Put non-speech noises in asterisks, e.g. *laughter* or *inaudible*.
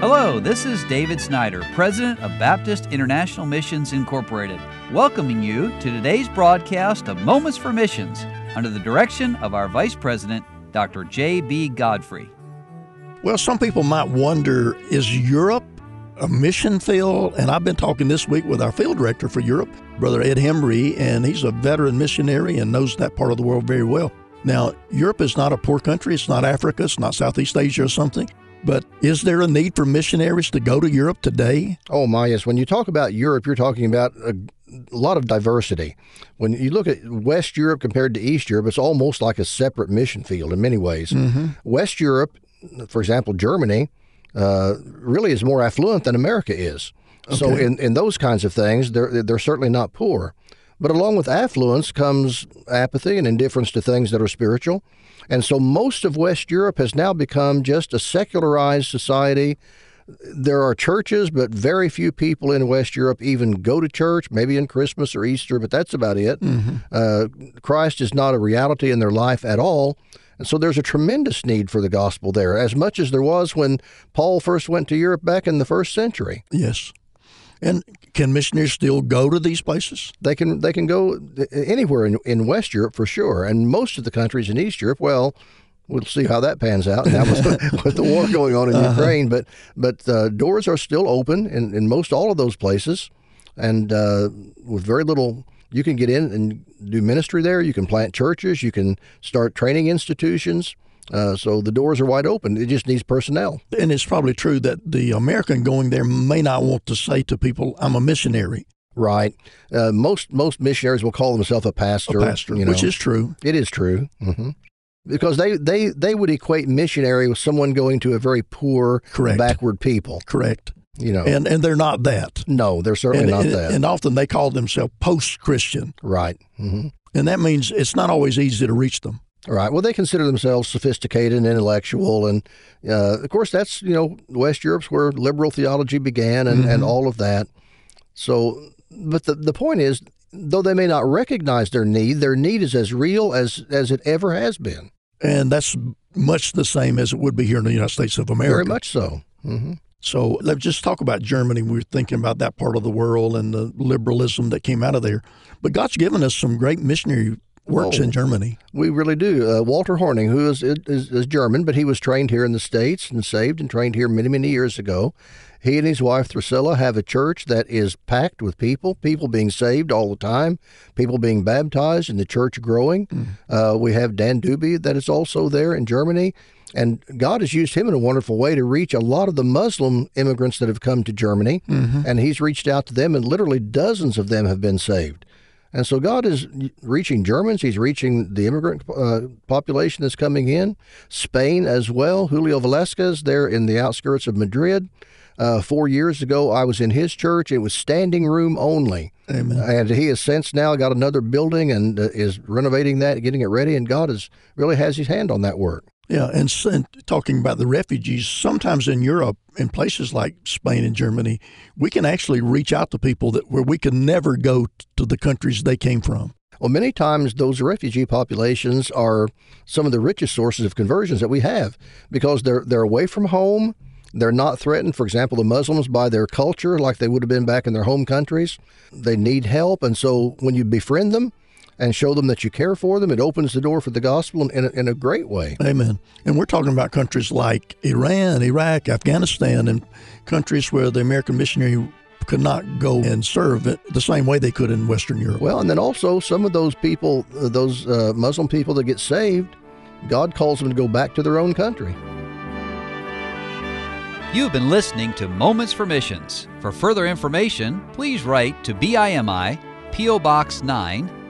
Hello, this is David Snyder, President of Baptist International Missions Incorporated, welcoming you to today's broadcast of Moments for Missions under the direction of our Vice President, Dr. J.B. Godfrey. Well, some people might wonder is Europe a mission field? And I've been talking this week with our field director for Europe, Brother Ed Hembry, and he's a veteran missionary and knows that part of the world very well. Now, Europe is not a poor country. It's not Africa. It's not Southeast Asia or something. But is there a need for missionaries to go to Europe today? Oh, my, yes. When you talk about Europe, you're talking about a, lot of diversity. When you look at West Europe compared to East Europe, it's almost like a separate mission field in many ways. Mm-hmm. West Europe, for example, Germany, uh, really is more affluent than America is. So, in, in those kinds of things, they're, they're certainly not poor. But along with affluence comes apathy and indifference to things that are spiritual. And so most of West Europe has now become just a secularized society. There are churches, but very few people in West Europe even go to church, maybe in Christmas or Easter, but that's about it. Uh, Christ is not a reality in their life at all. And so there's a tremendous need for the gospel there, as much as there was when Paul first went to Europe back in the first century. Yes. And can missionaries still go to these places? They can they can go anywhere in, in West Europe for sure, and most of the countries in East Europe. Well, we'll see how that pans out now with, *laughs* with the war going on in Ukraine. But but uh, doors are still open in, in most all of those places, and uh, with very little, you can get in and do ministry there. You can plant churches. You can start training institutions. Uh, so the doors are wide open. It just needs personnel. And it's probably true that the American going there may not want to say to people, I'm a missionary, Right. Uh, most most missionaries will call themselves a pastor. a pastor, you know. which is true. It is true. hmm Because they, they, they would equate missionary with someone going to a very poor, Correct. backward people. Correct. You know, And and they're not that. no, they're certainly and, not and, that. and often they call themselves post Christian. right. hmm And that means it's not always easy to reach them. Right. Well, they consider themselves sophisticated and intellectual, and uh, of course, that's you know West Europe's where liberal theology began, and, and all of that. So, but the the point is, though they may not recognize their need, their need is as real as as it ever has been. And that's much the same as it would be here in the United States of America. Very much so. hmm So let's just talk about Germany. We were thinking about that part of the world and the liberalism that came out of there. But God's given us some great missionary works Oh. in Germany. We really do. Uh, Walter Horning, who is, is is German, but he was trained here in the states and saved and trained here many many years ago. He and his wife Thrasilla have a church that is packed with people, people being saved all the time, people being baptized, and the church growing. Uh, we have Dan Duby that is also there in Germany. And God has used him in a wonderful way to reach a lot of the Muslim immigrants that have come to Germany. And he's reached out to them, and literally dozens of them have been saved. And so God is reaching Germans. He's reaching the immigrant uh, population that's coming in. Spain as well. Julio Velasquez there in the outskirts of Madrid. Uh, four years ago, I was in his church. It was standing room only. Amen. And he has since now got another building and uh, is renovating that, getting it ready. And God is really has his hand on that work. Yeah, and, and talking about the refugees, sometimes in Europe, in places like Spain and Germany, we can actually reach out to people that where we can never go to the countries they came from. Well, many times those refugee populations are some of the richest sources of conversions that we have because they're they're away from home. They're not threatened, for example, the Muslims by their culture like they would have been back in their home countries. They need help, and so when you befriend them and show them that you care for them, it opens the door for the gospel in, in, a, in a great way. Amen. And we're talking about countries like Iran, Iraq, Afghanistan, and countries where the American missionary could not go and serve it the same way they could in Western Europe. Well, and then also some of those people, uh, those uh, Muslim people that get saved, God calls them to go back to their own country. You've been listening to Moments for Missions. For further information, please write to BIMI, P.O. Box 9,